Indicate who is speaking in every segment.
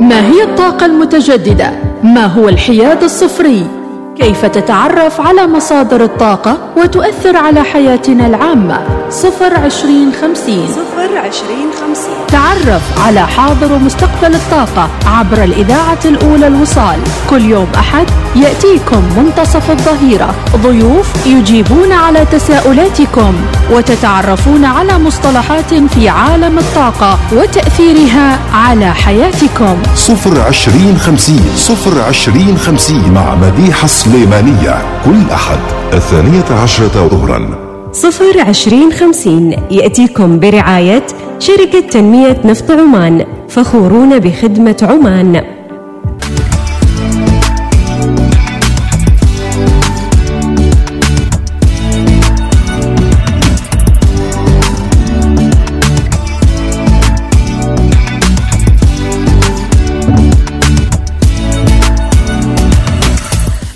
Speaker 1: ما هي الطاقة المتجددة؟ ما هو الحياد الصفري؟ كيف تتعرف على مصادر الطاقة وتؤثر على حياتنا العامة؟ صفر عشرين خمسين.
Speaker 2: صفر عشرين خمسين.
Speaker 1: تعرف على حاضر ومستقبل الطاقة عبر الإذاعة الأولى الوصال. كل يوم أحد يأتيكم منتصف الظهيرة. ضيوف يجيبون على تساؤلاتكم وتتعرفون على مصطلحات في عالم الطاقة وتأثيرها على حياتكم.
Speaker 3: صفر عشرين خمسين. صفر عشرين خمسين مع مديحة السليمانية كل أحد الثانية عشرة ظهرا
Speaker 2: صفر عشرين خمسين يأتيكم برعاية شركة تنمية نفط عمان فخورون بخدمة عمان.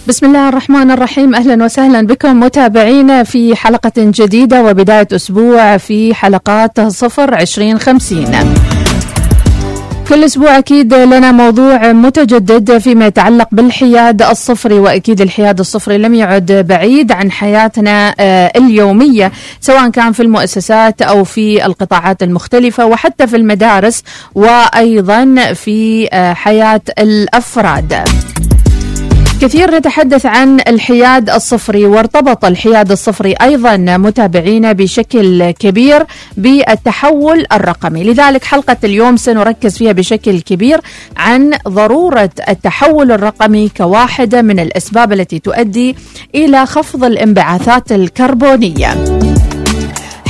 Speaker 1: بسم الله الرحمن الرحيم أهلا وسهلا بكم متابعينا في حلقة جديدة وبداية أسبوع في حلقات صفر عشرين خمسين كل أسبوع أكيد لنا موضوع متجدد فيما يتعلق بالحياد الصفري وأكيد الحياد الصفري لم يعد بعيد عن حياتنا آه، اليومية سواء كان في المؤسسات أو في القطاعات المختلفة وحتى في المدارس وأيضا في آه، حياة الأفراد. كثير نتحدث عن الحياد الصفري وارتبط الحياد الصفري أيضا متابعينا بشكل كبير بالتحول الرقمي، لذلك حلقة اليوم سنركز فيها بشكل كبير عن ضرورة التحول الرقمي كواحدة من الأسباب التي تؤدي إلى خفض الانبعاثات الكربونية.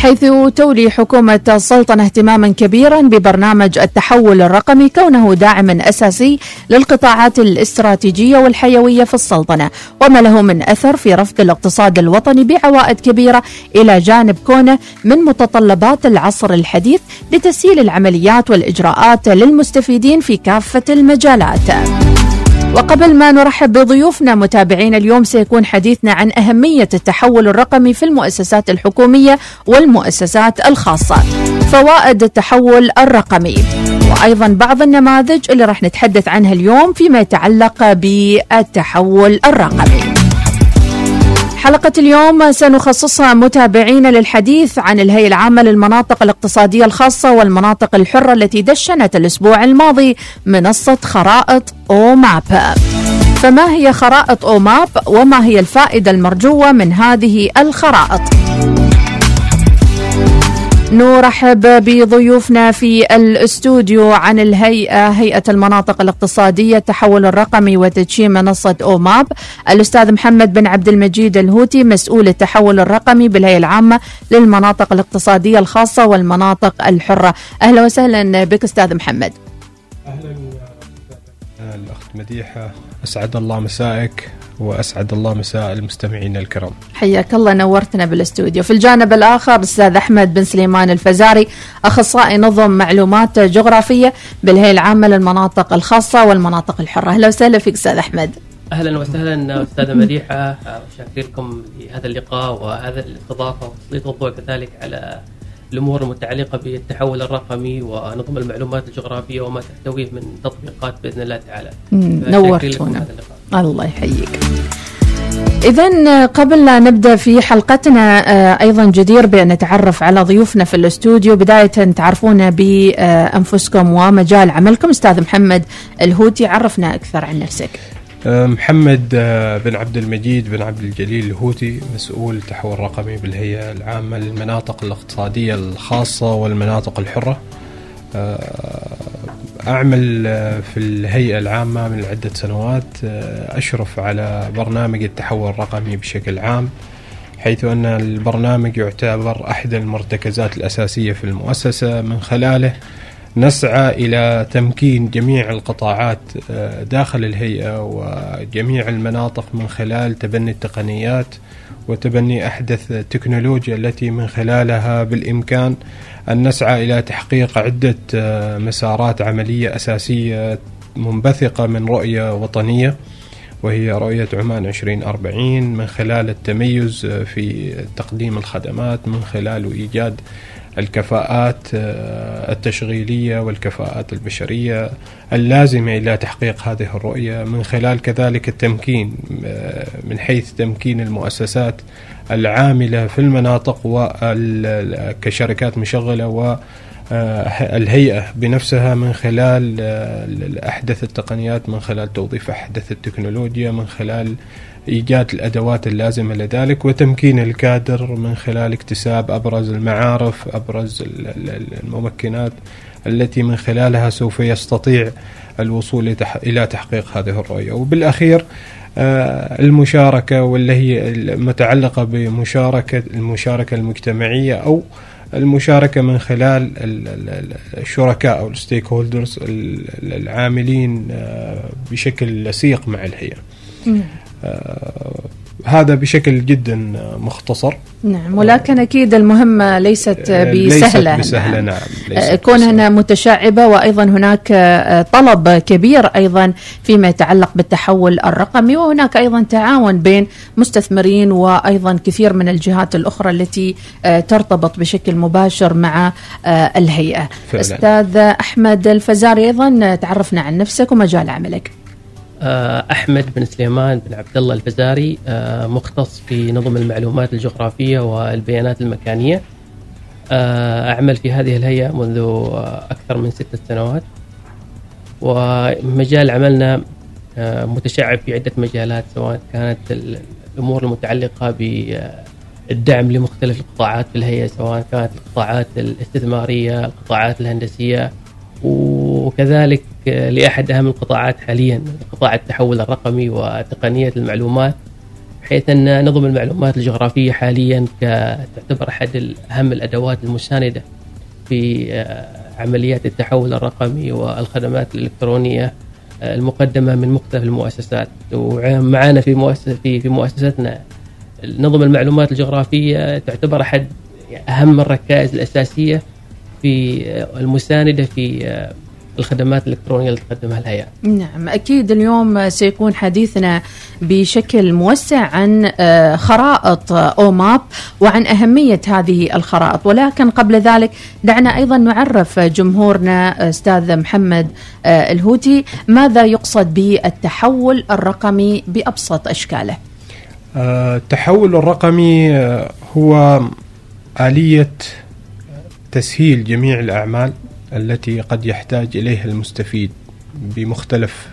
Speaker 1: حيث تولي حكومة السلطنة اهتماما كبيرا ببرنامج التحول الرقمي كونه داعما أساسي للقطاعات الاستراتيجية والحيوية في السلطنة وما له من أثر في رفض الاقتصاد الوطني بعوائد كبيرة إلى جانب كونه من متطلبات العصر الحديث لتسهيل العمليات والإجراءات للمستفيدين في كافة المجالات. وقبل ما نرحب بضيوفنا متابعينا اليوم سيكون حديثنا عن أهمية التحول الرقمي في المؤسسات الحكومية والمؤسسات الخاصة فوائد التحول الرقمي. وأيضا بعض النماذج اللي راح نتحدث عنها اليوم فيما يتعلق بالتحول الرقمي. حلقة اليوم سنخصصها متابعينا للحديث عن الهيئة العامة للمناطق الاقتصادية الخاصة والمناطق الحرة التي دشنت الأسبوع الماضي منصة خرائط أو ماب فما هي خرائط أو ماب وما هي الفائدة المرجوة من هذه الخرائط؟ نرحب بضيوفنا في الاستوديو عن الهيئة هيئة المناطق الاقتصادية التحول الرقمي وتدشين منصة أوماب. الأستاذ محمد بن عبد المجيد الهوتي مسؤول التحول الرقمي بالهيئة العامة للمناطق الاقتصادية الخاصة والمناطق الحرة. أهلا وسهلا بك أستاذ محمد.
Speaker 4: أهلا الأخت مديحة أسعد الله مسائك وأسعد الله مساء المستمعين الكرام.
Speaker 1: حياك الله نورتنا بالاستوديو. في الجانب الآخر أستاذ أحمد بن سليمان الفزاري أخصائي نظم معلومات جغرافية بالهيئة العامة للمناطق الخاصة والمناطق الحرة. أهلا وسهلا فيك أستاذ أحمد.
Speaker 5: أهلا وسهلا أستاذة مديحة شاكر لكم لهذا اللقاء وهذا الاستضافه وتسليط الضوء كذلك على الأمور المتعلقة بالتحول الرقمي ونظم المعلومات الجغرافية وما تحتويه من تطبيقات بإذن الله تعالى.
Speaker 1: نورتونا. الله يحييك. إذا قبل لا نبدأ في حلقتنا آه، أيضا جدير بأن نتعرف على ضيوفنا في الاستوديو. بداية تعرفون بأنفسكم ومجال عملكم. أستاذ محمد الهوتي عرفنا أكثر عن نفسك.
Speaker 4: محمد أه، بن عبد المجيد بن عبد الجليل الهوتي مسؤول تحول رقمي بالهيئة العامة للمناطق الاقتصادية الخاصة والمناطق الحرة. أه، أعمل أه، في الهيئة العامة من عدة سنوات أه، أشرف على برنامج التحول الرقمي بشكل عام حيث أن البرنامج يعتبر أحد المرتكزات الأساسية في المؤسسة من خلاله نسعى إلى تمكين جميع القطاعات آه، داخل الهيئة وجميع المناطق من خلال تبني التقنيات وتبني أحدث التكنولوجيا التي من خلالها بالإمكان أن نسعى إلى تحقيق عدة آه، مسارات عملية أساسية منبثقة من رؤية وطنية وهي رؤية عمان 2040 من خلال التميز في تقديم الخدمات من خلال إيجاد الكفاءات آه، التشغيلية والكفاءات البشرية اللازمة إلى تحقيق هذه الرؤية من خلال كذلك التمكين آه، من حيث تمكين المؤسسات العاملة في المناطق كشركات مشغلة و الهيئة بنفسها من خلال أحدث التقنيات من خلال توظيف أحدث التكنولوجيا من خلال إيجاد الأدوات اللازمة لذلك وتمكين الكادر من خلال اكتساب أبرز المعارف أبرز الممكنات التي من خلالها سوف يستطيع الوصول إلى تحقيق هذه الرؤية. وبالأخير آه، المشاركة واللي هي المتعلقة بمشاركة المشاركة المجتمعية أو المشاركة من خلال الشركاء أو الستيك هولدرز العاملين آه، بشكل لصيق مع الهيئة. هذا بشكل جدا مختصر
Speaker 1: نعم ولكن أكيد المهمة ليست آه، بسهله
Speaker 4: ليست بسهلة نعم, نعم.
Speaker 1: ليست كونها متشعبة وأيضا هناك آه، طلب كبير أيضا فيما يتعلق بالتحول الرقمي وهناك أيضا تعاون بين مستثمرين وأيضا كثير من الجهات الأخرى التي ترتبط بشكل مباشر مع الهيئة. فعلا. أستاذ أحمد الفزاري أيضا تعرفنا عن نفسك ومجال عملك.
Speaker 5: آه، أحمد بن سليمان بن عبد الله الفزاري آه، مختص في نظم المعلومات الجغرافية والبيانات المكانية. آه، أعمل في هذه الهيئة منذ أكثر من ستة سنوات. ومجال عملنا متشعب في عدة مجالات سواء كانت الأمور المتعلقة بالدعم لمختلف القطاعات في الهيئة سواء كانت القطاعات الاستثمارية، القطاعات الهندسية وكذلك لأحد أهم القطاعات حاليا قطاع التحول الرقمي وتقنية المعلومات بحيث أن نظم المعلومات الجغرافية حاليا تعتبر أحد اهم الأدوات المساندة في آه، عمليات التحول الرقمي والخدمات الإلكترونية آه، المقدمة من مختلف المؤسسات. ومعنا في مؤسسه في في مؤسستنا نظم المعلومات الجغرافية تعتبر أحد أهم الركائز الأساسية في آه، المساندة في الخدمات الإلكترونية اللي تقدمها الهيئة
Speaker 1: نعم أكيد اليوم سيكون حديثنا بشكل موسع عن آه، خرائط أوماب وعن أهمية هذه الخرائط. ولكن قبل ذلك دعنا أيضا نعرف جمهورنا أستاذ محمد آه، الهوتي ماذا يقصد بالتحول الرقمي بأبسط أشكاله؟
Speaker 4: آه، التحول الرقمي هو آلية تسهيل جميع الأعمال. التي قد يحتاج إليها المستفيد بمختلف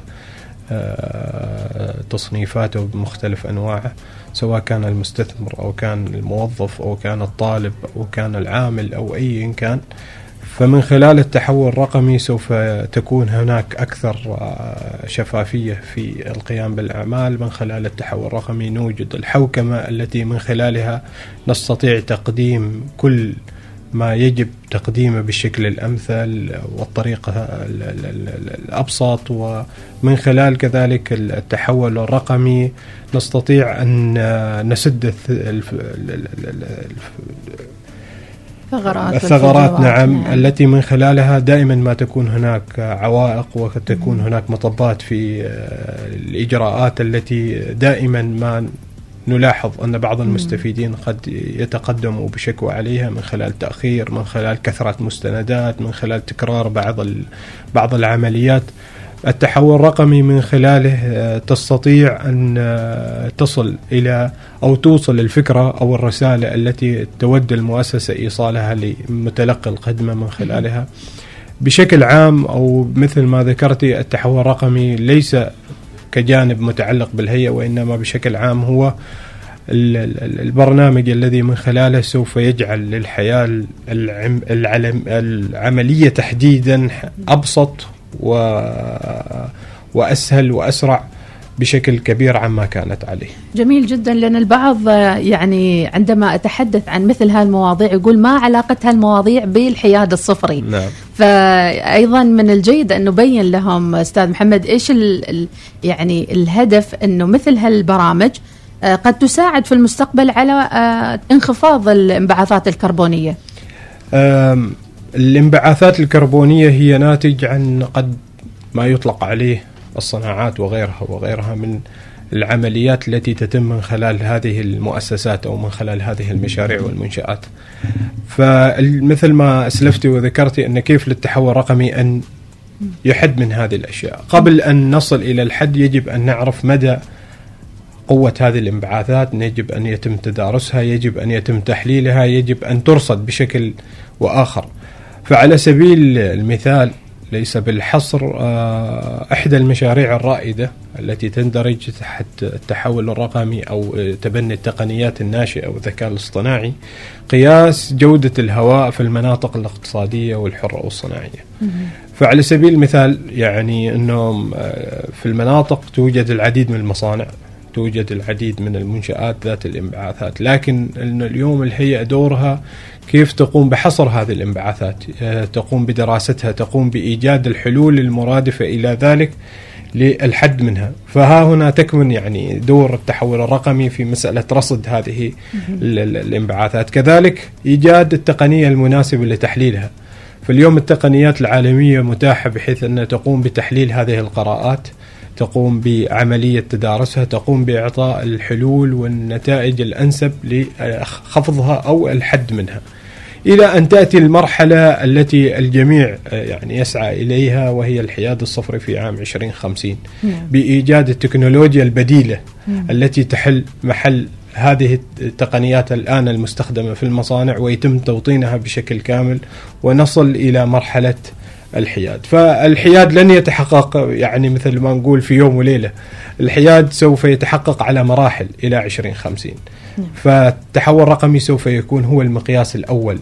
Speaker 4: آه، تصنيفاته بمختلف أنواعه سواء كان المستثمر أو كان الموظف أو كان الطالب أو كان العامل أو أي كان. فمن خلال التحول الرقمي سوف تكون هناك أكثر آه، شفافية في القيام بالأعمال. من خلال التحول الرقمي نوجد الحوكمة التي من خلالها نستطيع تقديم كل ما يجب تقديمه بالشكل الأمثل والطريقة الأبسط ومن خلال كذلك التحول الرقمي نستطيع أن نسد
Speaker 1: الثغرات
Speaker 4: الثغرات نعم, نعم. التي من خلالها دائما ما تكون هناك عوائق وتكون هناك مطبات في الإجراءات التي دائما ما نلاحظ أن بعض المستفيدين قد يتقدموا بشكوى عليها من خلال تأخير من خلال كثرة مستندات من خلال تكرار بعض بعض العمليات. التحول الرقمي من خلاله آه، تستطيع أن آه، تصل إلى أو توصل الفكرة أو الرسالة التي تود المؤسسة إيصالها لمتلقي الخدمة من خلالها. بشكل عام أو مثل ما ذكرتي التحول الرقمي ليس كجانب متعلق بالهيئة وإنما بشكل عام هو البرنامج الذي من خلاله سوف يجعل للحياة العلم العملية تحديدا أبسط و وأسهل وأسرع بشكل كبير عما كانت عليه
Speaker 1: جميل جدا لأن البعض يعني عندما أتحدث عن مثل هالمواضيع يقول ما علاقة هالمواضيع بالحياد الصفري
Speaker 4: نعم.
Speaker 1: فأيضا من الجيد أن نبين لهم أستاذ محمد إيش ال يعني الهدف أنه مثل هالبرامج آه، قد تساعد في المستقبل على آه، انخفاض الانبعاثات الكربونية.
Speaker 4: الانبعاثات الكربونية هي ناتج عن قد ما يطلق عليه الصناعات وغيرها وغيرها من العمليات التي تتم من خلال هذه المؤسسات أو من خلال هذه المشاريع والمنشآت. فمثل ما اسلفتي وذكرتي أن كيف للتحول الرقمي أن يحد من هذه الأشياء، قبل أن نصل إلى الحد يجب أن نعرف مدى قوة هذه الانبعاثات. يجب أن يتم تدارسها يجب أن يتم تحليلها يجب أن ترصد بشكل وآخر. فعلى سبيل المثال ليس بالحصر آه، إحدى المشاريع الرائدة التي تندرج تحت التحول الرقمي أو تبني التقنيات الناشئة والذكاء الاصطناعي قياس جودة الهواء في المناطق الاقتصادية والحرة والصناعية. فعلى سبيل المثال يعني انه آه، في المناطق توجد العديد من المصانع توجد العديد من المنشآت ذات الانبعاثات لكن اليوم الهيئة دورها كيف تقوم بحصر هذه الانبعاثات؟ آه، تقوم بدراستها تقوم بإيجاد الحلول المرادفة إلى ذلك للحد منها. فها هنا تكمن يعني دور التحول الرقمي في مسألة رصد هذه الانبعاثات. كذلك إيجاد التقنية المناسبة لتحليلها. فاليوم التقنيات العالمية متاحة بحيث أن تقوم بتحليل هذه القراءات. تقوم بعملية تدارسها تقوم بإعطاء الحلول والنتائج الأنسب لخفضها أو الحد منها إلى أن تأتي المرحلة التي الجميع يعني يسعى إليها وهي الحياد الصفري في عام 2050 نعم. بإيجاد التكنولوجيا البديلة نعم. التي تحل محل هذه التقنيات الآن المستخدمة في المصانع ويتم توطينها بشكل كامل ونصل إلى مرحلة الحياد. فالحياد لن يتحقق يعني مثل ما نقول في يوم وليلة الحياد سوف يتحقق على مراحل إلى 2050 نعم. فالتحول الرقمي سوف يكون هو المقياس الأول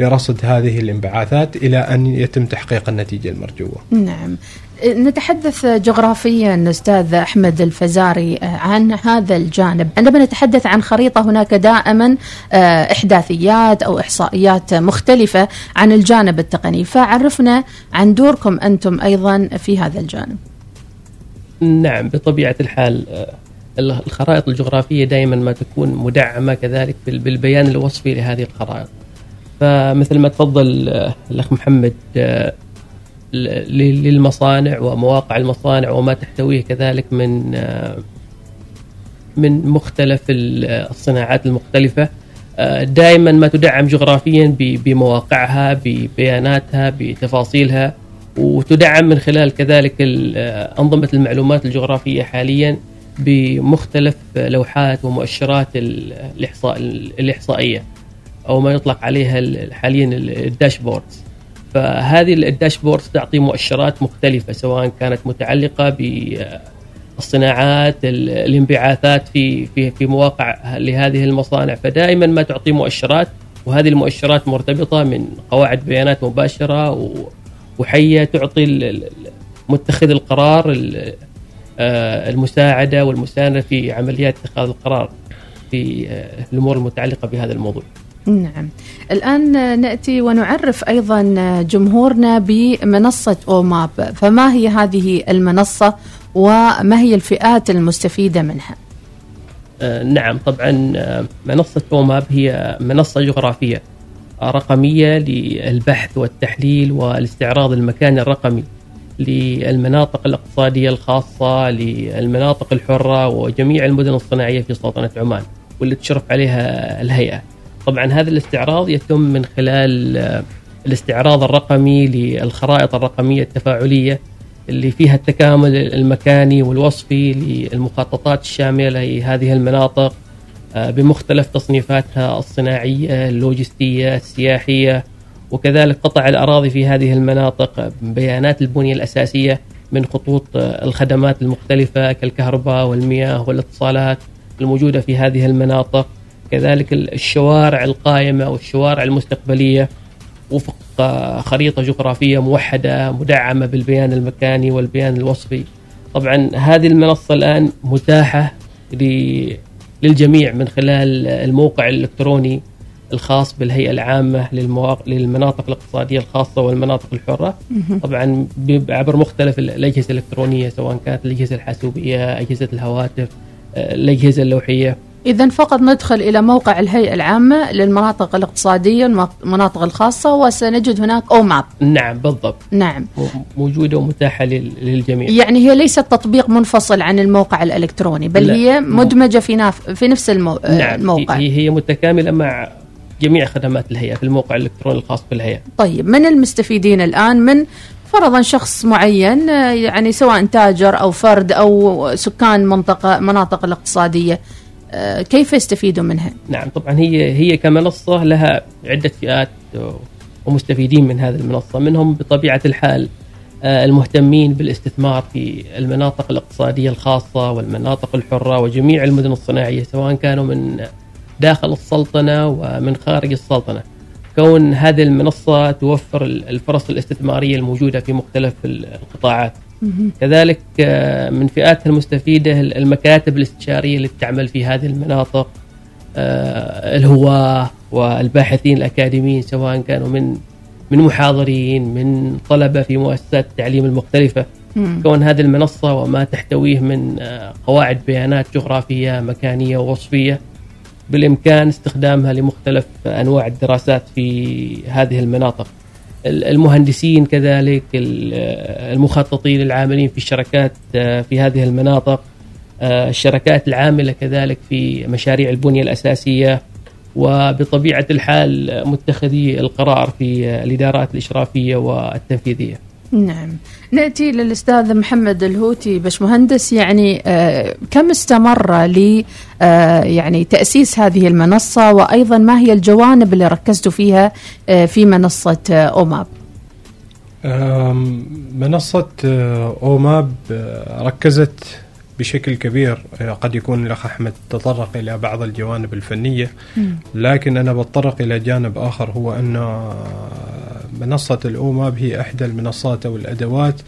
Speaker 4: لرصد هذه الانبعاثات إلى أن يتم تحقيق النتيجة المرجوة.
Speaker 1: نعم. نتحدث جغرافيا أستاذ أحمد الفزاري آه، عن هذا الجانب، عندما نتحدث عن خريطة هناك دائما آه، إحداثيات أو إحصائيات مختلفة عن الجانب التقني، فعرفنا عن دوركم أنتم أيضا في هذا الجانب.
Speaker 5: نعم بطبيعة الحال آه، الخرائط الجغرافية دائما ما تكون مدعمة كذلك بالبيان الوصفي لهذه الخرائط. فمثل ما تفضل الأخ محمد للمصانع ومواقع المصانع وما تحتويه كذلك من من مختلف الصناعات المختلفة. دائما ما تدعم جغرافيا بمواقعها ببياناتها بتفاصيلها وتدعم من خلال كذلك أنظمة المعلومات الجغرافية حاليا بمختلف لوحات ومؤشرات الإحصاء الإحصائية أو ما يطلق عليها حاليا الداشبوردز. فهذه الداشبورد تعطي مؤشرات مختلفة سواء كانت متعلقة بالصناعات الانبعاثات في في في مواقع لهذه المصانع. فدائما ما تعطي مؤشرات وهذه المؤشرات مرتبطة من قواعد بيانات مباشرة وحية تعطي متخذ القرار آه، المساعدة والمساندة في عمليات اتخاذ القرار في آه، الأمور المتعلقة بهذا الموضوع.
Speaker 1: نعم. الآن نأتي ونعرف أيضا جمهورنا بمنصة أوماب. فما هي هذه المنصة وما هي الفئات المستفيدة منها؟
Speaker 5: آه نعم طبعا آه، منصة أوماب هي منصة جغرافية رقمية للبحث والتحليل والاستعراض المكاني الرقمي للمناطق الاقتصادية الخاصة للمناطق الحرة وجميع المدن الصناعية في سلطنة عمان واللي تشرف عليها الهيئة. طبعا هذا الاستعراض يتم من خلال آه، الاستعراض الرقمي للخرائط الرقمية التفاعلية اللي فيها التكامل المكاني والوصفي للمخططات الشاملة لهذه المناطق آه، بمختلف تصنيفاتها الصناعية اللوجستية السياحية وكذلك قطع الأراضي في هذه المناطق بيانات البنية الأساسية من خطوط آه، الخدمات المختلفة كالكهرباء والمياه والاتصالات الموجودة في هذه المناطق. كذلك الشوارع القائمة والشوارع المستقبلية وفق خريطة جغرافية موحدة مدعمة بالبيان المكاني والبيان الوصفي. طبعا هذه المنصة الآن متاحة للجميع من خلال الموقع الإلكتروني الخاص بالهيئة العامة للمناطق الاقتصادية الخاصة والمناطق الحرة. طبعا عبر مختلف الأجهزة الإلكترونية سواء كانت الأجهزة الحاسوبية أجهزة الهواتف الأجهزة اللوحية.
Speaker 1: إذا فقط ندخل إلى موقع الهيئة العامة للمناطق الاقتصادية المناطق الخاصة وسنجد هناك أو ماب
Speaker 5: نعم بالضبط.
Speaker 1: نعم.
Speaker 5: موجودة ومتاحة لل- للجميع.
Speaker 1: يعني هي ليست تطبيق منفصل عن الموقع الإلكتروني بل
Speaker 5: لا.
Speaker 1: هي مدمجة في ناف في نفس المو...
Speaker 5: نعم
Speaker 1: الموقع.
Speaker 5: هي هي متكاملة مع جميع خدمات الهيئة في الموقع الإلكتروني الخاص بالهيئة.
Speaker 1: طيب من المستفيدين الآن؟ من فرضا شخص معين آه، يعني سواء تاجر أو فرد أو سكان منطقة مناطق الاقتصادية. آه، كيف يستفيدوا منها؟
Speaker 5: نعم طبعا هي هي كمنصة لها عدة فئات ومستفيدين من هذه المنصة منهم بطبيعة الحال آه، المهتمين بالاستثمار في المناطق الاقتصادية الخاصة والمناطق الحرة وجميع المدن الصناعية سواء كانوا من داخل السلطنة ومن خارج السلطنة كون هذه المنصة توفر الفرص الاستثمارية الموجودة في مختلف القطاعات كذلك آه، من فئاتها المستفيدة المكاتب الاستشارية اللي تعمل في هذه المناطق آه، الهواة والباحثين الأكاديميين سواء كانوا من من محاضرين من طلبة في مؤسسات التعليم المختلفة. كون هذه المنصة وما تحتويه من آه، قواعد بيانات جغرافية مكانية ووصفية بالإمكان استخدامها لمختلف أنواع الدراسات في هذه المناطق. ال- المهندسين كذلك ال- المخططين العاملين في الشركات آه، في هذه المناطق آه، الشركات العاملة كذلك في مشاريع البنية الأساسية وبطبيعة الحال متخذي القرار في الإدارات الإشرافية والتنفيذية.
Speaker 1: نعم. نأتي للأستاذ محمد الهوتي باشمهندس. يعني آه كم استمر لي آه يعني تأسيس هذه المنصة؟ وأيضا ما هي الجوانب اللي ركزتوا فيها آه في منصة آه، أوماب
Speaker 4: آه، ركزت بشكل كبير آه، قد يكون الأخ أحمد تطرق إلى بعض الجوانب الفنية لكن أنا بتطرق إلى جانب آخر هو أن آه، منصة الأوماب هي إحدى المنصات أو الأدوات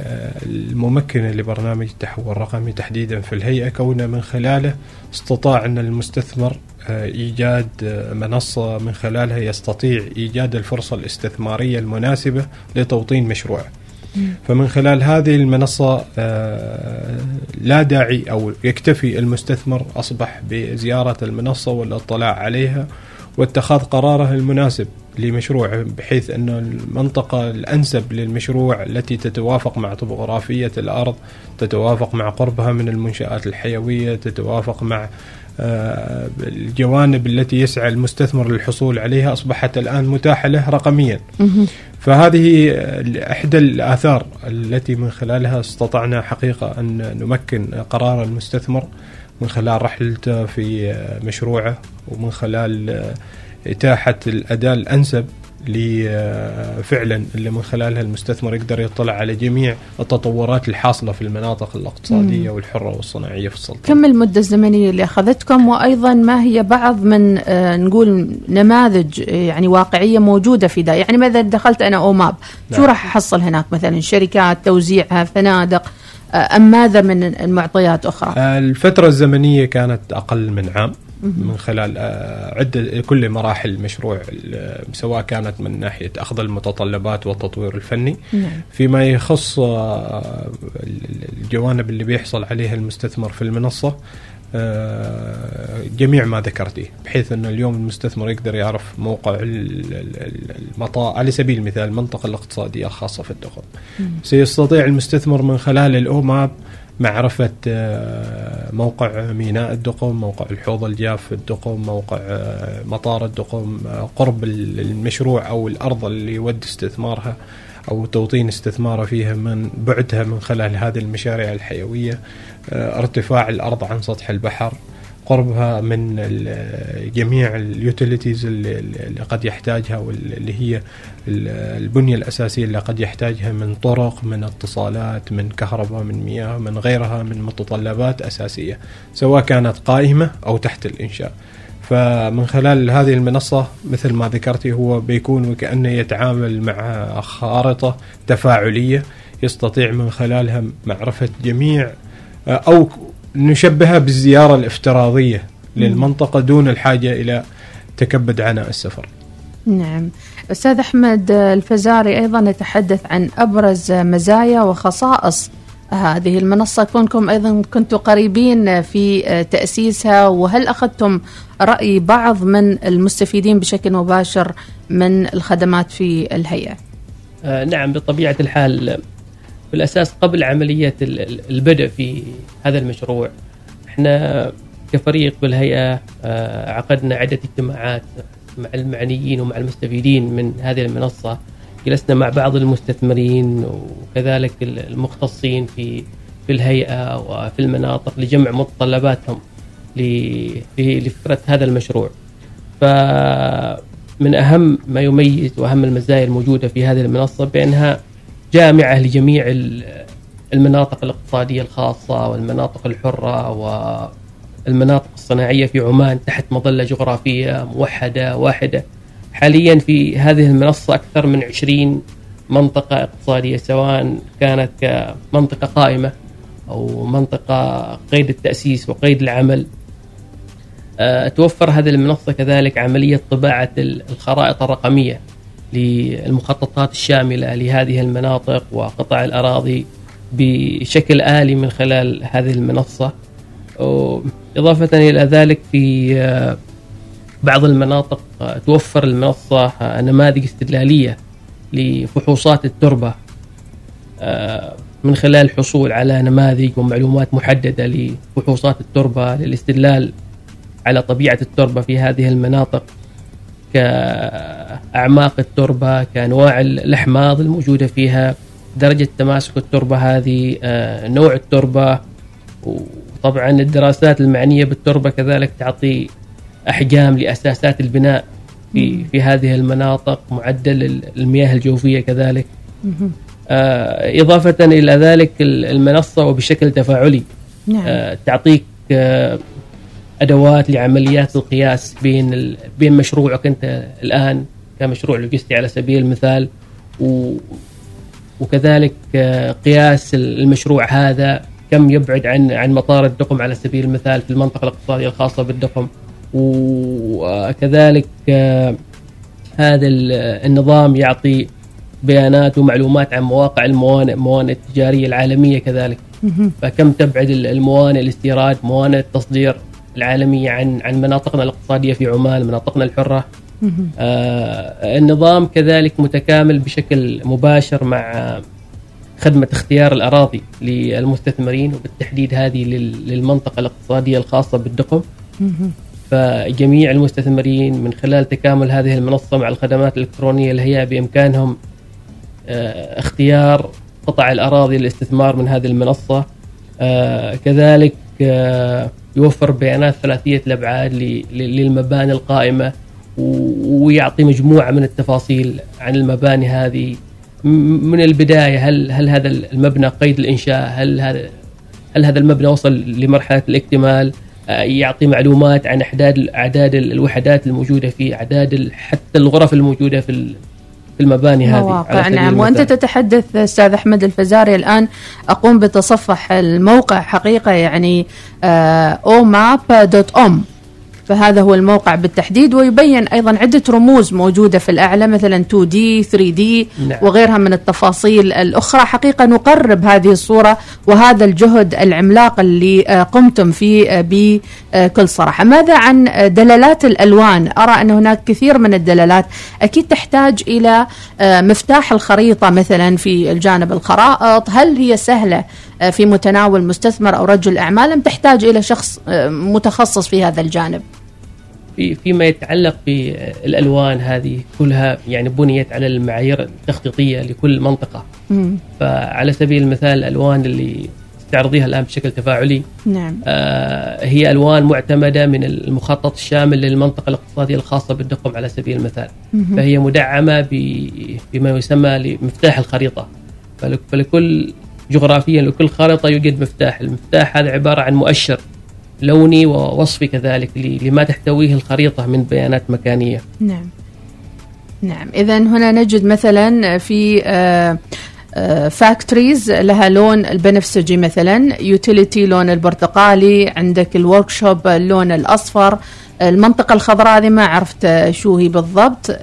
Speaker 4: آه، الممكنة لبرنامج التحول الرقمي تحديدا في الهيئة كونه من خلاله استطاع أن المستثمر إيجاد منصة من خلالها يستطيع إيجاد الفرصة الاستثمارية المناسبة لتوطين مشروعه. فمن خلال هذه المنصة آه، لا داعي أو يكتفي المستثمر أصبح بزيارة المنصة والاطلاع عليها واتخاذ قراره المناسب لمشروعه بحيث أن المنطقة الأنسب للمشروع التي تتوافق مع طبوغرافية الأرض تتوافق مع قربها من المنشآت الحيوية تتوافق مع الجوانب التي يسعى المستثمر للحصول عليها أصبحت الآن متاحة له رقميا. فهذه إحدى الآثار التي من خلالها استطعنا حقيقة أن نمكن قرار المستثمر من خلال رحلته في مشروعه ومن خلال إتاحة الأداة الأنسب لفعلا اللي من خلالها المستثمر يقدر يطلع على جميع التطورات الحاصلة في المناطق الاقتصادية والحرة والصناعية في السلطنة.
Speaker 1: كم المدة الزمنية اللي أخذتكم؟ وأيضا ما هي بعض من آه نقول نماذج آه، يعني واقعية موجودة في ده يعني ماذا دخلت أنا أوماب شو
Speaker 4: نعم.
Speaker 1: راح أحصل هناك؟ مثلا شركات توزيعها فنادق آه، أم ماذا من المعطيات أخرى؟
Speaker 4: الفترة الزمنية كانت أقل من عام. من خلال آه، عدة كل مراحل المشروع ال- سواء كانت من ناحية أخذ المتطلبات والتطوير الفني.
Speaker 1: نعم.
Speaker 4: فيما يخص آه، الجوانب اللي بيحصل عليها المستثمر في المنصة آه، جميع ما ذكرتيه بحيث أن اليوم المستثمر يقدر يعرف موقع ال- ال- المطار على سبيل المثال المنطقة الاقتصادية الخاصة في الدخول. سيستطيع المستثمر من خلال ال Omap معرفة آه، موقع ميناء الدقم موقع الحوض الجاف الدقم موقع آه، مطار الدقم آه، قرب ال- المشروع أو الأرض اللي يود استثمارها أو توطين استثماره فيها من بعدها من خلال هذه المشاريع الحيوية ارتفاع الأرض عن سطح البحر. قربها من جميع ال utilities اللي, قد يحتاجها واللي هي ال- البنية الأساسية اللي قد يحتاجها من طرق من اتصالات من كهرباء من مياه من غيرها من متطلبات أساسية سواء كانت قائمة أو تحت الإنشاء. فمن خلال هذه المنصة مثل ما ذكرتي هو بيكون وكأنه يتعامل مع خارطة تفاعلية يستطيع من خلالها معرفة جميع أو نشبهها بالزيارة الافتراضية للمنطقة دون الحاجة إلى تكبد عناء السفر.
Speaker 1: نعم. أستاذ أحمد الفزاري أيضا نتحدث عن أبرز مزايا وخصائص هذه المنصة. كونكم أيضا كنتم قريبين في تأسيسها وهل أخذتم رأي بعض من المستفيدين بشكل مباشر من الخدمات في الهيئة؟
Speaker 5: آه نعم بطبيعة الحال بالأساس قبل عملية البدء في هذا المشروع إحنا كفريق بالهيئة آه عقدنا عدة اجتماعات مع المعنيين ومع المستفيدين من هذه المنصة جلسنا مع بعض المستثمرين وكذلك المختصين في في الهيئة وفي المناطق لجمع متطلباتهم لفكرة هذا المشروع. فمن أهم ما يميز وأهم المزايا الموجودة في هذه المنصة بأنها جامعة لجميع المناطق الاقتصادية الخاصة والمناطق الحرة والمناطق الصناعية في عمان تحت مظلة جغرافية موحدة واحدة. حاليا في هذه المنصة أكثر من 20 منطقة اقتصادية سواء كانت كمنطقة قائمة أو منطقة قيد التأسيس وقيد العمل. آه، توفر هذه المنصة كذلك عملية طباعة الخرائط الرقمية. للمخططات الشاملة لهذه المناطق وقطع الأراضي بشكل آلي من خلال هذه المنصة. إضافة إلى ذلك في آه، بعض المناطق آه، توفر المنصة آه، نماذج استدلالية لفحوصات التربة من خلال الحصول على نماذج ومعلومات محددة لفحوصات التربة للاستدلال على طبيعة التربة في هذه المناطق كأعماق التربة كأنواع الأحماض الموجودة فيها درجة تماسك التربة هذه نوع التربة وطبعا الدراسات المعنية بالتربة كذلك تعطي أحجام لأساسات البناء في في هذه المناطق معدل المياه الجوفية كذلك. آه إضافة إلى ذلك المنصة وبشكل تفاعلي. نعم. آه تعطيك آه أدوات لعمليات القياس بين بين مشروعك أنت الآن كمشروع لوجستي على سبيل المثال و وكذلك آه، قياس المشروع هذا كم يبعد عن عن مطار الدقم على سبيل المثال في المنطقة الاقتصادية الخاصة بالدقم. وكذلك آه، هذا النظام يعطي بيانات ومعلومات عن مواقع الموانئ الموانئ التجارية العالمية كذلك. فكم تبعد الموانئ الاستيراد موانئ التصدير العالمية عن عن مناطقنا الاقتصادية في عمان مناطقنا الحرة. آه النظام كذلك متكامل بشكل مباشر مع خدمة اختيار الأراضي للمستثمرين وبالتحديد هذه للمنطقة الاقتصادية الخاصة بالدقم. فجميع المستثمرين من خلال تكامل هذه المنصة مع الخدمات الإلكترونية اللي هي بإمكانهم آه، اختيار قطع الأراضي للاستثمار من هذه المنصة. آه، كذلك آه، يوفر بيانات ثلاثية الأبعاد للمباني القائمة. ويعطي مجموعة من التفاصيل عن المباني هذه. من البداية هل هل هذا المبنى قيد الإنشاء؟ هل هذا هل هذا المبنى وصل لمرحلة الاكتمال؟ يعطي معلومات عن أعداد اعداد الوحدات الموجودة في أعداد حتى الغرف الموجودة في في المباني هذه
Speaker 1: مواقع نعم. وأنت تتحدث أستاذ أحمد الفزاري الآن. أقوم بتصفح الموقع حقيقة يعني اوماب دوت ام فهذا هو الموقع بالتحديد ويبين أيضا عدة رموز موجودة في الأعلى مثلا 2D 3D نعم. وغيرها من التفاصيل الأخرى. حقيقة نقرب هذه الصورة وهذا الجهد العملاق اللي آه، قمتم فيه آه، بكل صراحة. ماذا عن دلالات الألوان؟ أرى أن هناك كثير من الدلالات. أكيد تحتاج إلى آه، مفتاح الخريطة مثلا في الجانب الخرائط. هل هي سهلة؟ في متناول مستثمر أو رجل أعمال أم تحتاج إلى شخص متخصص في هذا الجانب
Speaker 5: في فيما يتعلق بالألوان هذه كلها يعني بنيت على المعايير التخطيطية لكل منطقة مم. فعلى سبيل المثال الألوان اللي تستعرضيها الآن بشكل تفاعلي نعم. آه هي ألوان معتمدة من المخطط الشامل للمنطقة الاقتصادية الخاصة بالدقم على سبيل المثال مم. فهي مدعمة بما يسمى لمفتاح الخريطة فلكل جغرافيا لكل خارطه يوجد مفتاح. المفتاح هذا عبارة عن مؤشر لوني ووصفي كذلك لما تحتويه الخريطة من بيانات مكانية.
Speaker 1: نعم. نعم. إذا هنا نجد مثلا في factories آه، آه، لها لون البنفسجي مثلا utility لون البرتقالي عندك ال workshop اللون الأصفر المنطقة الخضراء هذه ما عرفت شو هي بالضبط.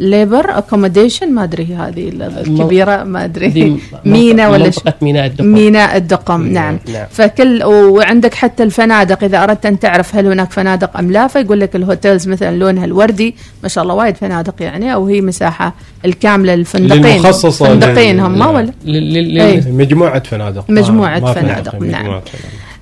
Speaker 1: labour accommodation ما أدري هذه الكبيرة ما أدري
Speaker 5: دي
Speaker 1: مينا ولا
Speaker 5: منطقة ميناء الدقم
Speaker 1: ميناء الدقم نعم
Speaker 5: نعم.
Speaker 1: فكل وعندك حتى الفنادق إذا أردت أن تعرف هل هناك فنادق أم لا فيقول لك ال hotels مثلا لونها الوردي ما شاء الله وايد فنادق يعني أو هي مساحة الكاملة الفندقين
Speaker 4: للمخصصة
Speaker 1: فندقين هم ولا
Speaker 5: لل- لل-
Speaker 1: أي.
Speaker 5: لل-
Speaker 4: مجموعة فنادق ما- ما
Speaker 1: فنادق، نعم.
Speaker 4: مجموعة فنادق.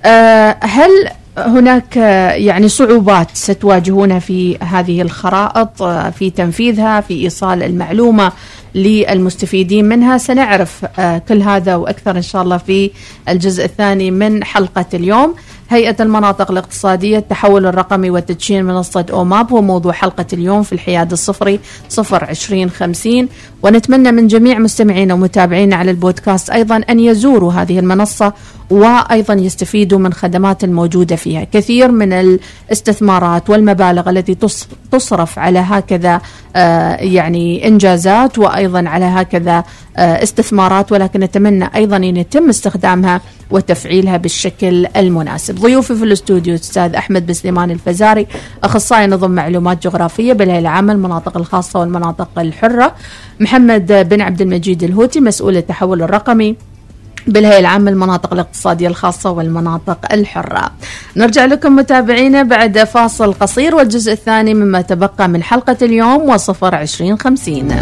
Speaker 1: آه، هل هناك آه، يعني صعوبات ستواجهونها في هذه الخرائط آه، في تنفيذها في إيصال المعلومة. للمستفيدين منها. سنعرف آه، كل هذا وأكثر إن شاء الله في الجزء الثاني من حلقة اليوم. هيئة المناطق الاقتصادية التحول الرقمي وتدشين منصة أوماب هو موضوع حلقة اليوم في الحياد الصفري صفر عشرين خمسين. ونتمنى من جميع مستمعينا ومتابعينا على البودكاست أيضا أن يزوروا هذه المنصة وأيضا يستفيدوا من خدمات الموجودة فيها. كثير من الاستثمارات والمبالغ التي تص- تصرف على هكذا يعني إنجازات وأيضا على هكذا آه، استثمارات ولكن نتمنى أيضا أن يتم استخدامها وتفعيلها بالشكل المناسب. ضيوفي في الاستوديو الأستاذ أحمد بسليمان الفزاري أخصائي نظم معلومات جغرافية بالهيئة العامة المناطق الخاصة والمناطق الحرة محمد بن عبد المجيد الهوتي مسؤول التحول الرقمي بالهيئة العامة المناطق الاقتصادية الخاصة والمناطق الحرة. نرجع لكم متابعينا بعد فاصل قصير والجزء الثاني مما تبقى من حلقة اليوم وصفر عشرين خمسين.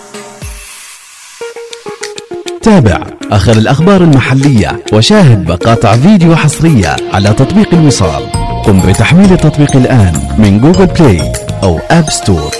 Speaker 6: تابع آخر الأخبار المحلية وشاهد مقاطع فيديو حصرية على تطبيق الوصال قم بتحميل التطبيق الآن من Google Play أو App Store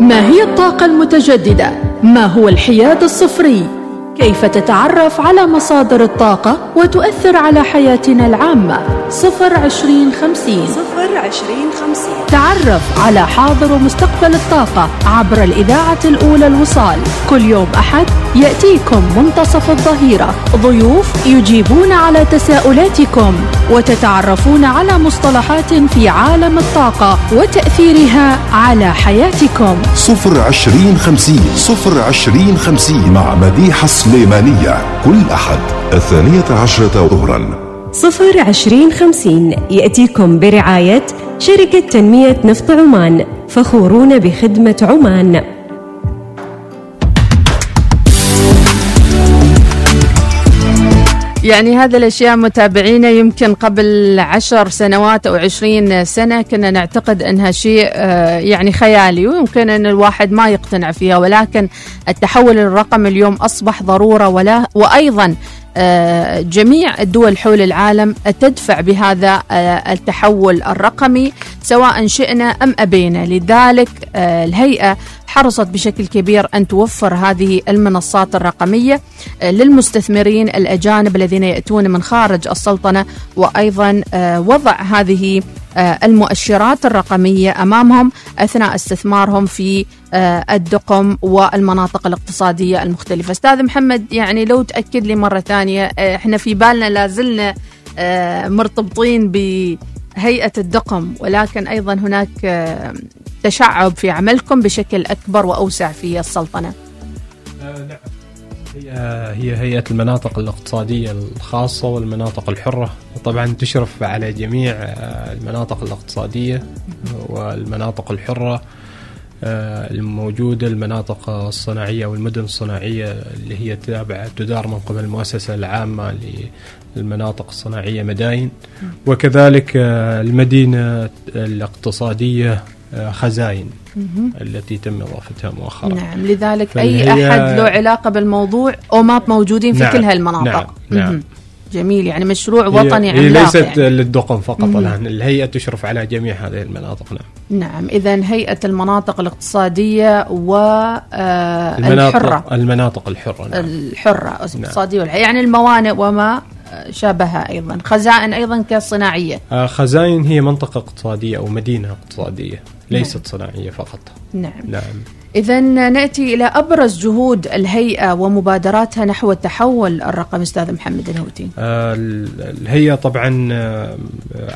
Speaker 1: ما هي الطاقة المتجددة؟ ما هو الحياد الصفري؟ كيف تتعرف على مصادر الطاقة وتؤثر على حياتنا العامة؟ صفر عشرين خمسين.
Speaker 7: صفر عشرين خمسين.
Speaker 1: تعرف على حاضر ومستقبل الطاقة عبر الإذاعة الأولى الوصال. كل يوم أحد يأتيكم منتصف الظهيرة. ضيوف يجيبون على تساؤلاتكم وتتعرفون على مصطلحات في عالم الطاقة وتأثيرها على حياتكم.
Speaker 3: صفر عشرين خمسين. صفر عشرين خمسين مع مديحة سليمانية كل أحد الثانية عشرة ظهرا.
Speaker 2: صفر عشرين خمسين يأتيكم برعاية شركة تنمية نفط عمان فخورون بخدمة عمان.
Speaker 1: يعني هذه الأشياء متابعينا يمكن قبل عشر سنوات أو عشرين سنة كنا نعتقد أنها شيء آه، يعني خيالي ويمكن أن الواحد ما يقتنع فيها ولكن التحول الرقمي اليوم أصبح ضرورة ولا وأيضا آه، جميع الدول حول العالم تدفع بهذا آه، التحول الرقمي سواء شئنا أم أبينا. لذلك الهيئة حرصت بشكل كبير أن توفر هذه المنصات الرقمية آه، للمستثمرين الأجانب الذين يأتون من خارج السلطنة وأيضا آه، وضع هذه آه، المؤشرات الرقمية أمامهم أثناء استثمارهم في الدقم والمناطق الاقتصادية المختلفة. أستاذ محمد يعني لو تأكد لي مرة ثانية إحنا في بالنا لازلنا مرتبطين بهيئة الدقم ولكن أيضا هناك تشعب في عملكم بشكل أكبر وأوسع في السلطنة.
Speaker 4: نعم. هي هي هيئة المناطق الاقتصادية الخاصة والمناطق الحرة. طبعا تشرف على جميع آه، المناطق الاقتصادية والمناطق الحرة. آه، الموجودة المناطق الصناعية والمدن الصناعية اللي هي تابعة تدار من قبل المؤسسة العامة للمناطق الصناعية مداين. وكذلك آه، المدينة الاقتصادية آه، خزاين التي تم إضافتها مؤخرا
Speaker 1: نعم لذلك
Speaker 4: فهي-
Speaker 1: أحد له علاقة بالموضوع أو ماب موجودين في
Speaker 4: نعم،
Speaker 1: كل هالمناطق
Speaker 4: نعم، نعم.
Speaker 1: جميل يعني مشروع وطني
Speaker 4: هي
Speaker 1: عملاق
Speaker 4: ليست
Speaker 1: يعني.
Speaker 4: للدقم فقط
Speaker 1: مم.
Speaker 4: الآن الهيئة تشرف على جميع هذه المناطق نعم
Speaker 1: نعم اذا هيئة المناطق الاقتصادية والحره
Speaker 4: المناطق المناطق الحرة نعم.
Speaker 1: الحرة الاقتصادية والح- يعني الموانئ وما شابهها أيضا. خزائن أيضا كصناعية.
Speaker 4: آه، خزاين هي منطقة اقتصادية أو مدينة اقتصادية ليست صناعية فقط.
Speaker 1: نعم.
Speaker 4: نعم.
Speaker 1: إذا نأتي إلى أبرز جهود الهيئة ومبادراتها نحو التحول. الرقمي أستاذ محمد الهوتي.
Speaker 4: آه، ال- الهيئة طبعا آه،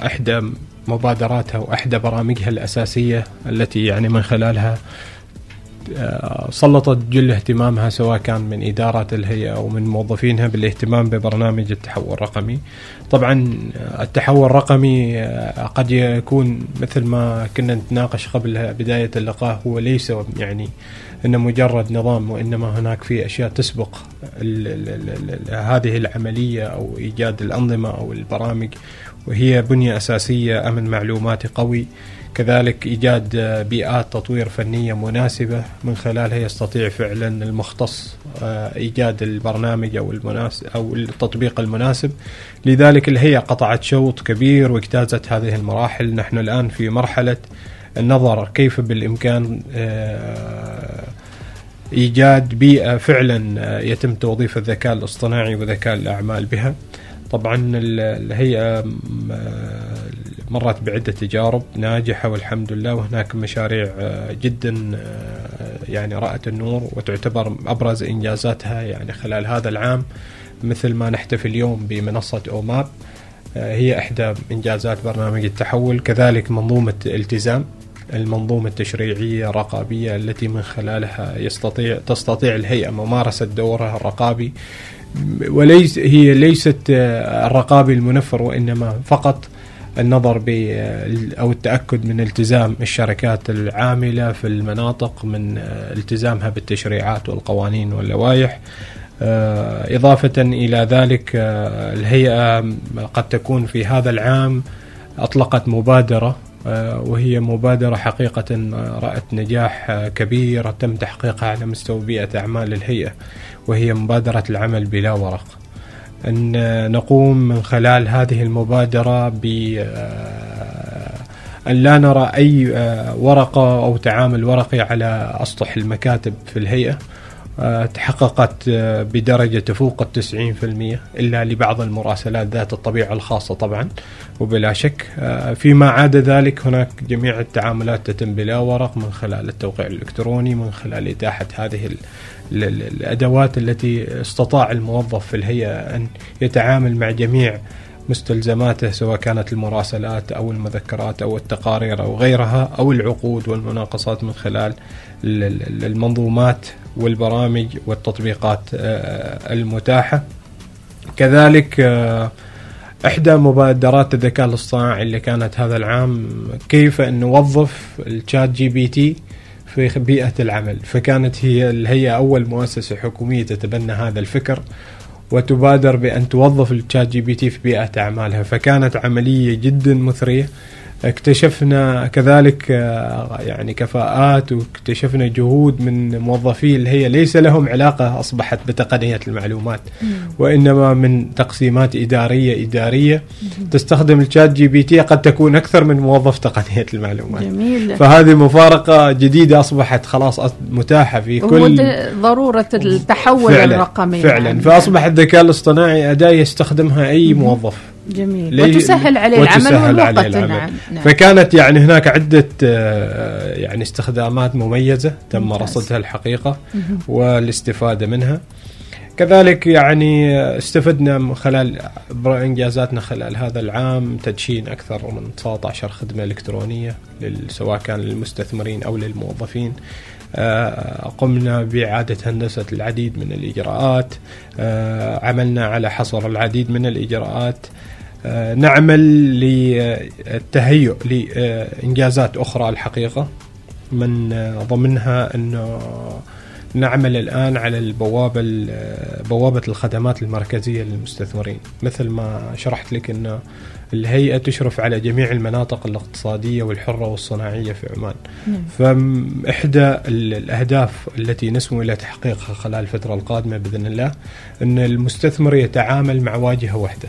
Speaker 4: أحدى مبادراتها وأحدى برامجها الأساسية التي يعني من خلالها آه، سلطت جل اهتمامها سواء كان من إدارة الهيئة أو من موظفينها بالاهتمام ببرنامج التحول الرقمي. طبعا التحول الرقمي آه، قد يكون مثل ما كنا نتناقش قبل بداية اللقاء هو ليس يعني انه مجرد نظام وإنما هناك في أشياء تسبق ال ال ال ال هذه العملية أو إيجاد الأنظمة أو البرامج. وهي بنية أساسية أمن معلوماتي قوي. كذلك إيجاد بيئات تطوير فنية مناسبة من خلالها يستطيع فعلا المختص آه، إيجاد البرنامج أو المناسب أو التطبيق المناسب لذلك الهيئة قطعت شوط كبير واجتازت هذه المراحل نحن الآن في مرحلة النظر كيف بالإمكان آه، إيجاد بيئة فعلا آه، يتم توظيف الذكاء الاصطناعي وذكاء الأعمال بها. طبعا ال- الهيئة مرت بعدة تجارب ناجحة والحمد لله وهناك مشاريع آه، جدا آه، يعني رأت النور وتعتبر أبرز إنجازاتها يعني خلال هذا العام. مثل ما نحتفل اليوم بمنصة أوماب آه، هي إحدى إنجازات برنامج التحول كذلك منظومة التزام المنظومة التشريعية الرقابية التي من خلالها يستطيع تستطيع الهيئة ممارسة دورها الرقابي. وليس هي ليست الرقابي المنفر وإنما فقط النظر ب أو التأكد من التزام الشركات العاملة في المناطق من آه، التزامها بالتشريعات والقوانين واللوائح. آه، إضافة إلى ذلك آه، الهيئة قد تكون في هذا العام أطلقت مبادرة آه، وهي مبادرة حقيقة رأت نجاح كبير تم تحقيقها على مستوى بيئة أعمال الهيئة وهي مبادرة العمل بلا ورق. أن نقوم من خلال هذه المبادرة ب آه، أن لا نرى أي آه، ورقة أو تعامل ورقي على أسطح المكاتب في الهيئة آه، تحققت بدرجة تفوق التسعين في المية إلا لبعض المراسلات ذات الطبيعة الخاصة طبعا. وبلا شك فيما عدا ذلك هناك جميع التعاملات تتم بلا ورق من خلال التوقيع الإلكتروني من خلال إتاحة هذه ال- ال- ال- الأدوات التي استطاع الموظف في الهيئة أن يتعامل مع جميع مستلزماته سواء كانت المراسلات أو المذكرات أو التقارير أو غيرها أو العقود والمناقصات من خلال ال- ال- المنظومات والبرامج والتطبيقات آه، المتاحة. كذلك آه، إحدى مبادرات الذكاء الاصطناعي اللي كانت هذا العام كيف ان نوظف ال ChatGPT في بيئة العمل، فكانت هي الهيئه أول مؤسسة حكومية تتبنى هذا الفكر وتبادر بأن توظف ال ChatGPT في بيئة أعمالها فكانت عملية جدا مثرية. اكتشفنا كذلك آه، يعني كفاءات واكتشفنا جهود من موظفي الهيئة ليس لهم علاقة أصبحت بتقنية المعلومات وإنما من تقسيمات إدارية إدارية تستخدم ال ChatGPT قد تكون أكثر من موظف تقنية المعلومات.
Speaker 1: جميل.
Speaker 4: فهذه مفارقة جديدة أصبحت خلاص متاحة في كل
Speaker 1: ضرورة التحول
Speaker 4: فعلا
Speaker 1: الرقمي
Speaker 4: فعلا.
Speaker 1: نعم.
Speaker 4: فأصبح الذكاء الاصطناعي أداة يستخدمها أي موظف.
Speaker 1: جميل. وتسهل عليه
Speaker 4: وتسهل
Speaker 1: العمل
Speaker 4: عليه
Speaker 1: والوقت.
Speaker 4: العمل.
Speaker 1: نعم نعم.
Speaker 4: فكانت يعني هناك عدة آه، يعني استخدامات مميزة تم
Speaker 1: ممتاز.
Speaker 4: رصدها الحقيقة والاستفادة منها. كذلك يعني استفدنا من خلال إنجازاتنا خلال هذا العام تدشين أكثر من 19 خدمة إلكترونية سواء كان للمستثمرين أو للموظفين. آه، قمنا بإعادة هندسة العديد من الإجراءات. آه، عملنا على حصر العديد من الإجراءات. نعمل للتهيؤ لإنجازات أخرى الحقيقة. من آه، ضمنها أنه نعمل الآن على البوابه ال- بوابة الخدمات المركزية للمستثمرين. مثل ما شرحت لك ان الهيئة تشرف على جميع المناطق الاقتصادية والحرة والصناعية في عمان. فاحدى ال- الأهداف التي نسمو إلى تحقيقها خلال الفترة القادمة بإذن الله أن المستثمر يتعامل مع واجهة واحدة.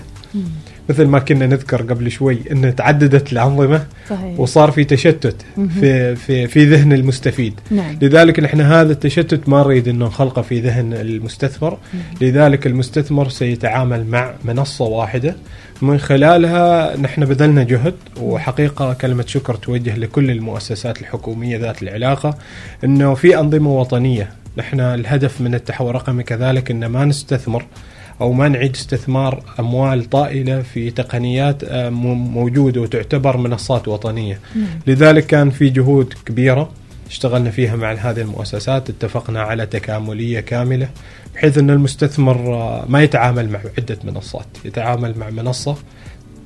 Speaker 4: مثل ما كنا نذكر قبل شوي إن تعددت الأنظمة
Speaker 1: صحيح.
Speaker 4: وصار في تشتت في في في ذهن المستفيد.
Speaker 1: نعم.
Speaker 4: لذلك نحن هذا التشتت ما نريد إنه نخلقه في ذهن المستثمر. لذلك المستثمر سيتعامل مع منصة واحدة. من خلالها نحن بذلنا جهد وحقيقة كلمة شكر توجه لكل المؤسسات الحكومية ذات العلاقة إنه في أنظمة وطنية. نحن الهدف من التحول الرقمي كذلك إن ما نستثمر أو ما نعيد استثمار أموال طائلة في تقنيات آه، موجودة وتعتبر منصات وطنية. لذلك كان في جهود كبيرة اشتغلنا فيها مع هذه المؤسسات اتفقنا على تكاملية كاملة بحيث أن المستثمر آه، ما يتعامل مع عدة منصات يتعامل مع منصة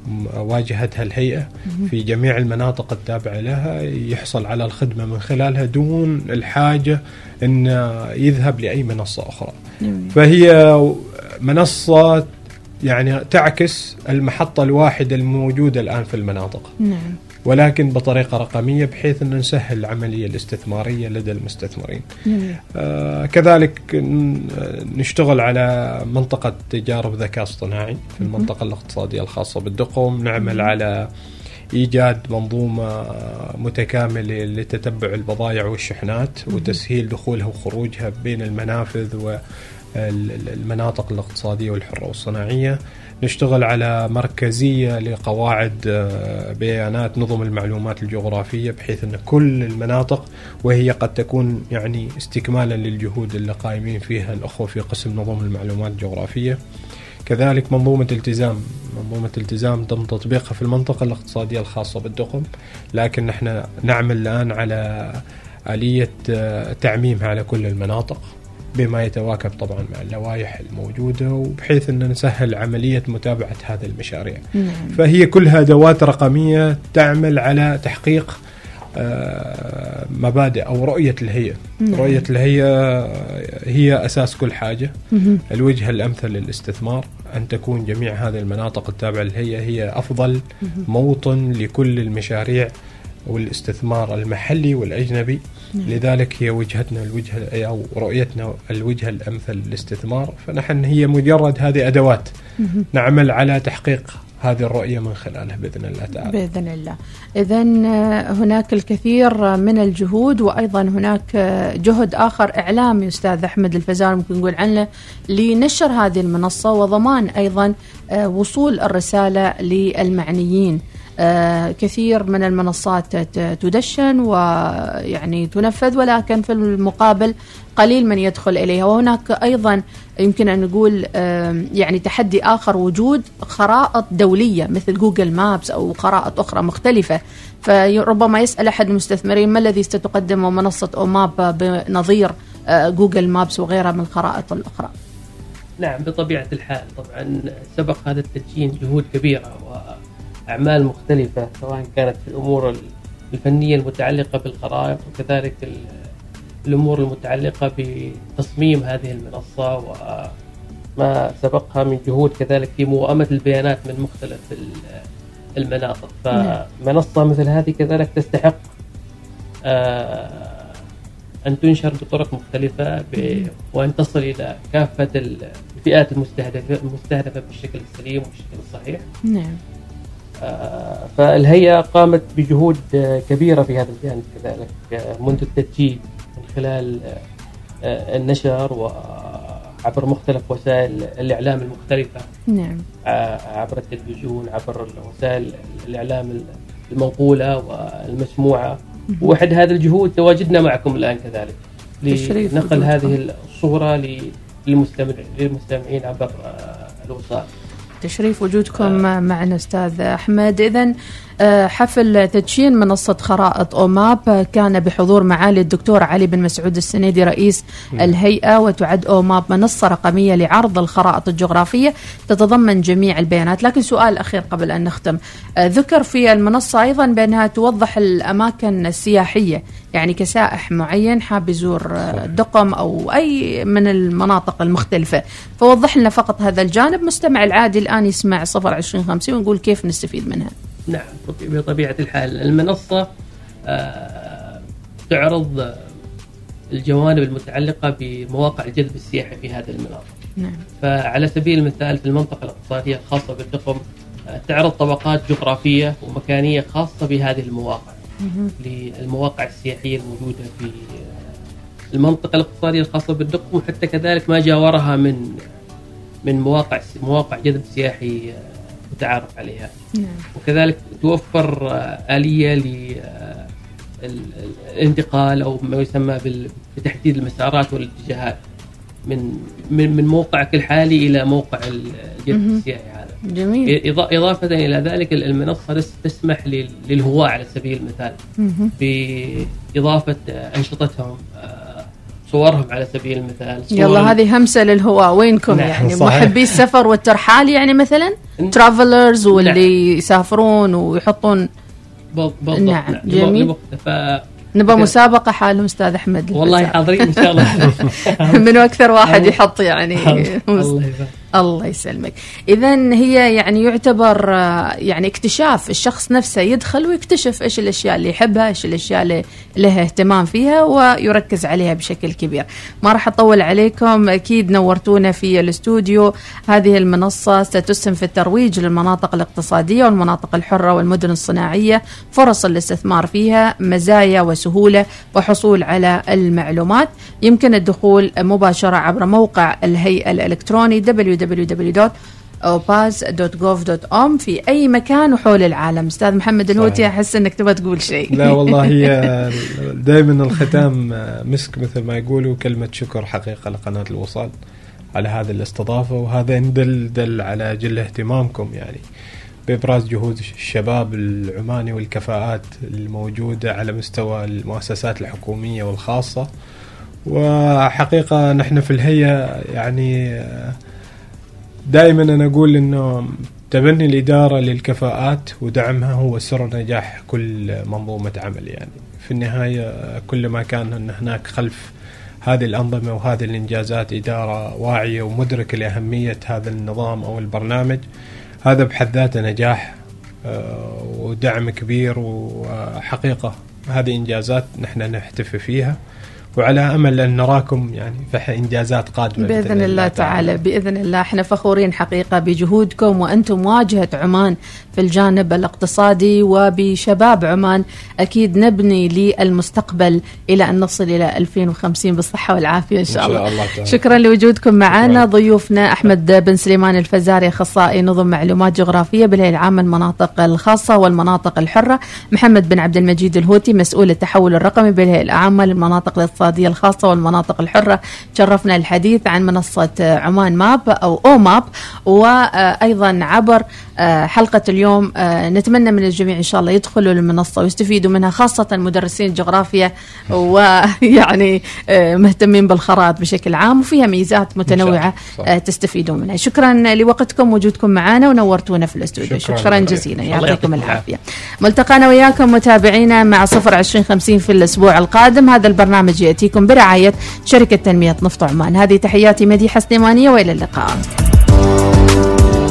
Speaker 4: م- واجهتها الهيئة في جميع المناطق التابعة لها يحصل على الخدمة من خلالها دون الحاجة أن يذهب لأي منصة أخرى. فهي منصة يعني تعكس المحطة الواحدة الموجودة الآن في المناطق.
Speaker 1: نعم.
Speaker 4: ولكن بطريقة رقمية بحيث ان نسهل العملية الاستثمارية لدى المستثمرين.
Speaker 1: جميل.
Speaker 4: آه كذلك نشتغل على منطقة تجارب ذكاء اصطناعي في المنطقة الاقتصادية الخاصة بالدقم، نعمل على إيجاد منظومة متكاملة لتتبع البضائع والشحنات وتسهيل دخولها وخروجها بين المنافذ والمناطق الاقتصادية والحرة والصناعية. نشتغل على مركزية لقواعد آه، بيانات نظم المعلومات الجغرافية بحيث أن كل المناطق وهي قد تكون يعني استكمالا للجهود اللي قائمين فيها الأخوة في قسم نظم المعلومات الجغرافية. كذلك منظومة التزام منظومة التزام تم تطبيقها في المنطقة الاقتصادية الخاصة بالدقم لكن نحن نعمل الآن على آلية آه، تعميمها على كل المناطق بما يتواكب طبعا مع اللوائح الموجودة وبحيث أن نسهل عملية متابعة هذه المشاريع.
Speaker 1: نعم.
Speaker 4: فهي كلها أدوات رقمية تعمل على تحقيق آه، مبادئ أو رؤية الهيئة.
Speaker 1: نعم.
Speaker 4: رؤية الهيئة هي أساس كل حاجة.
Speaker 1: مهم.
Speaker 4: الوجهة الأمثل للاستثمار أن تكون جميع هذه المناطق التابعة للهيئة هي أفضل موطن لكل المشاريع. والاستثمار المحلي والأجنبي. لذلك هي وجهتنا الوجهة أو رؤيتنا الوجهة الأمثل للاستثمار. فنحن هي مجرد هذه أدوات نعمل على تحقيق هذه الرؤية من خلالها بإذن الله تعالى.
Speaker 1: بإذن الله. اذا هناك الكثير من الجهود وأيضا هناك آه، جهد آخر إعلامي أستاذ أحمد الفزار ممكن نقول عنه لنشر هذه المنصة وضمان أيضا آه، وصول الرسالة للمعنيين. آه، كثير من المنصات تدشن ويعني تنفذ ولكن في المقابل قليل من يدخل إليها. وهناك أيضا يمكن أن نقول يعني تحدي آخر وجود خرائط دولية مثل جوجل مابس أو خرائط أخرى مختلفة. فربما يسأل أحد المستثمرين ما الذي ستقدمه منصة أوماب بنظير آه، جوجل مابس وغيرها من الخرائط الأخرى.
Speaker 5: نعم بطبيعة الحال طبعا سبق هذا التدشين جهود كبيرة وأعمال مختلفة سواء كانت في الأمور الفنية المتعلقة بالخرائط وكذلك ال- الأمور المتعلقة بتصميم هذه المنصة وما سبقها من جهود كذلك في موائمة البيانات من مختلف ال- المناطق فمنصة مثل هذه كذلك تستحق آه، أن تنشر بطرق مختلفة. وأن تصل إلى كافة الفئات المستهدفة المستهدفة بالشكل السليم والشكل الصحيح
Speaker 1: نعم
Speaker 5: فالهيئة قامت بجهود آه، كبيرة في هذا الجانب كذلك آه، منذ التدشين من خلال آه، آه، النشر وعبر مختلف وسائل الإعلام المختلفة.
Speaker 1: نعم.
Speaker 5: عبر التلفزيون عبر وسائل الإعلام المنقولة والمسموعة. وأحد هذه الجهود تواجدنا معكم الآن كذلك لنقل. هذه الصورة للمستمعين عبر آه، الوسائل
Speaker 1: تشريف وجودكم معنا أستاذ أحمد. اذا حفل تدشين منصة خرائط أوماب آه، كان بحضور معالي الدكتور علي بن مسعود السنيدي رئيس الهيئة وتعد أوماب منصة رقمية لعرض الخرائط الجغرافية تتضمن جميع البيانات. لكن سؤال أخير قبل أن نختم آه، ذكر في المنصة أيضا بأنها توضح الأماكن السياحية يعني كسائح معين حاب يزور آه، دقم أو أي من المناطق المختلفة. فوضح لنا فقط هذا الجانب. مستمع العادي الآن يسمع صفر عشرين خمسين ونقول كيف نستفيد منها.
Speaker 5: نعم بطبيعة الحال. المنصة آه، تعرض الجوانب المتعلقة بمواقع الجذب السياحي في هذه المناطق.
Speaker 1: نعم.
Speaker 5: فعلى سبيل المثال في المنطقة الاقتصادية الخاصة بالدقم آه، تعرض طبقات جغرافية ومكانية خاصة بهذه المواقع للمواقع السياحية الموجودة في آه، المنطقة الاقتصادية الخاصة بالدقم وحتى كذلك ما جاورها من من مواقع مواقع جذب سياحي متعارف عليها.
Speaker 1: نعم.
Speaker 5: وكذلك توفر آه، آلية ل آه، أو ما يسمى بتحديد المسارات والاتجاهات من من من موقعك الحالي إلى موقع ال- الجذب
Speaker 1: مهم.
Speaker 5: السياحي هذا.
Speaker 1: جميل.
Speaker 5: إضافة إلى ذلك المنصة تس- تسمح لل- للهواة على سبيل المثال آه، أنشطتهم آه، صورهم على سبيل المثال. صور
Speaker 1: يلا هذه همسة للهواة وينكم
Speaker 5: نعم،
Speaker 1: يعني؟
Speaker 4: صحيح.
Speaker 1: محبي السفر والترحال يعني مثلا؟ ترافلرز واللي يسافرون ويحطون.
Speaker 5: بال- بالضبط
Speaker 1: نعم،
Speaker 5: نعم
Speaker 1: جميل.
Speaker 5: ف-
Speaker 1: نبى
Speaker 5: كده.
Speaker 1: مسابقة حالهم أستاذ أحمد.
Speaker 5: والله. حاضرين إن شاء الله.
Speaker 1: منو أكثر واحد يحط يعني
Speaker 5: الله يبارك
Speaker 1: الله يسلمك. اذا هي يعني يعتبر آه، يعني اكتشاف الشخص نفسه يدخل ويكتشف إيش الأشياء اللي يحبها إيش الأشياء اللي له اهتمام فيها ويركز عليها بشكل كبير. ما راح أطول عليكم أكيد نورتونا في الاستوديو. هذه المنصة ستسهم في الترويج للمناطق الاقتصادية والمناطق الحرة والمدن الصناعية فرص الاستثمار فيها مزايا وسهولة وحصول على المعلومات. يمكن الدخول مباشرة عبر موقع الهيئة الإلكتروني www.opaz.gov.om في أي مكان وحول العالم. أستاذ محمد الهوتي. أحس إنك تبغى تقول شيء.
Speaker 4: لا والله هي دائما الختام مسك مثل ما يقولوا كلمة شكر حقيقة لقناة الوصال. على هذه الاستضافة وهذا يدل دل على جل اهتمامكم يعني. بإبراز جهود الشباب العماني والكفاءات الموجودة على مستوى المؤسسات الحكومية والخاصة. وحقيقة نحن في الهيئة يعني دائما أنا أقول أنه تبني الإدارة للكفاءات ودعمها هو سر نجاح كل منظومة عمل يعني. في النهاية كل ما كان أن هناك خلف هذه الأنظمة وهذه الإنجازات إدارة واعية ومدركة لأهمية هذا النظام أو البرنامج هذا بحد ذاته نجاح آه، ودعم كبير وحقيقة هذه إنجازات نحن نحتفي فيها. وعلى أمل أن نراكم يعني في انجازات قادمة
Speaker 1: بإذن الله تعالى. بإذن الله. إحنا فخورين حقيقة بجهودكم وأنتم واجهة عمان في الجانب الاقتصادي وبشباب عمان. أكيد نبني للمستقبل إلى أن نصل إلى 2050 بالصحة والعافية إن شاء
Speaker 4: إن
Speaker 1: الله,
Speaker 4: شاء الله. تعالى.
Speaker 1: شكرا لوجودكم معنا. ضيوفنا أحمد بن سليمان الفزاري أخصائي نظم معلومات جغرافية بالهيئة العامة المناطق الخاصة والمناطق الحرة محمد بن عبد المجيد الهوتي مسؤول التحول الرقمي بالهيئة العامة للمناطق الاقتصادية. الخاصة والمناطق الحرة. شرفنا الحديث عن منصة عمان ماب أو أو ماب وأيضا عبر آه، حلقة اليوم آه، نتمنى من الجميع إن شاء الله يدخلوا للمنصة ويستفيدوا منها خاصة مدرسين الجغرافيا ويعني آه، مهتمين بالخرائط بشكل عام وفيها ميزات. آه، تستفيدون منها. شكرا لوقتكم وجودكم معنا ونورتونا في الاستوديو.
Speaker 4: شكراً.
Speaker 1: شكرا جزيلا. يعطيكم العافية. ملتقانا وياكم متابعينا مع صفر عشرين خمسين في الأسبوع القادم. هذا البرنامج يأتيكم برعاية شركة تنمية نفط عمان. هذه تحياتي مديحه سليمانيه وإلى اللقاء.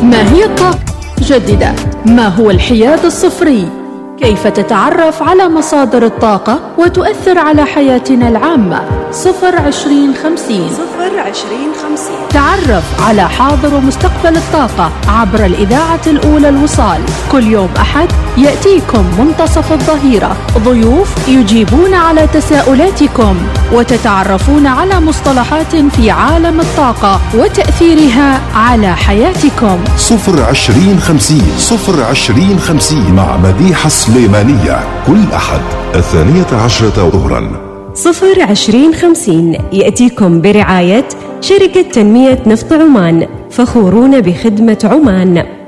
Speaker 8: ما هي الطاقة؟ جددة ما هو الحياد الصفري. كيف تتعرف على مصادر الطاقة وتؤثر على حياتنا العامة؟ صفر عشرين خمسين.
Speaker 7: صفر عشرين خمسين.
Speaker 8: تعرف على حاضر ومستقبل الطاقة عبر الإذاعة الأولى الوصال. كل يوم أحد يأتيكم منتصف الظهيرة. ضيوف يجيبون على تساؤلاتكم وتتعرفون على مصطلحات في عالم الطاقة وتأثيرها على حياتكم.
Speaker 3: صفر عشرين خمسين. صفر عشرين خمسين مع مديحة سليمانية كل أحد الثانية عشرة ظهرا.
Speaker 2: صفر عشرين خمسين يأتيكم برعاية شركة تنمية نفط عمان فخورون بخدمة عمان.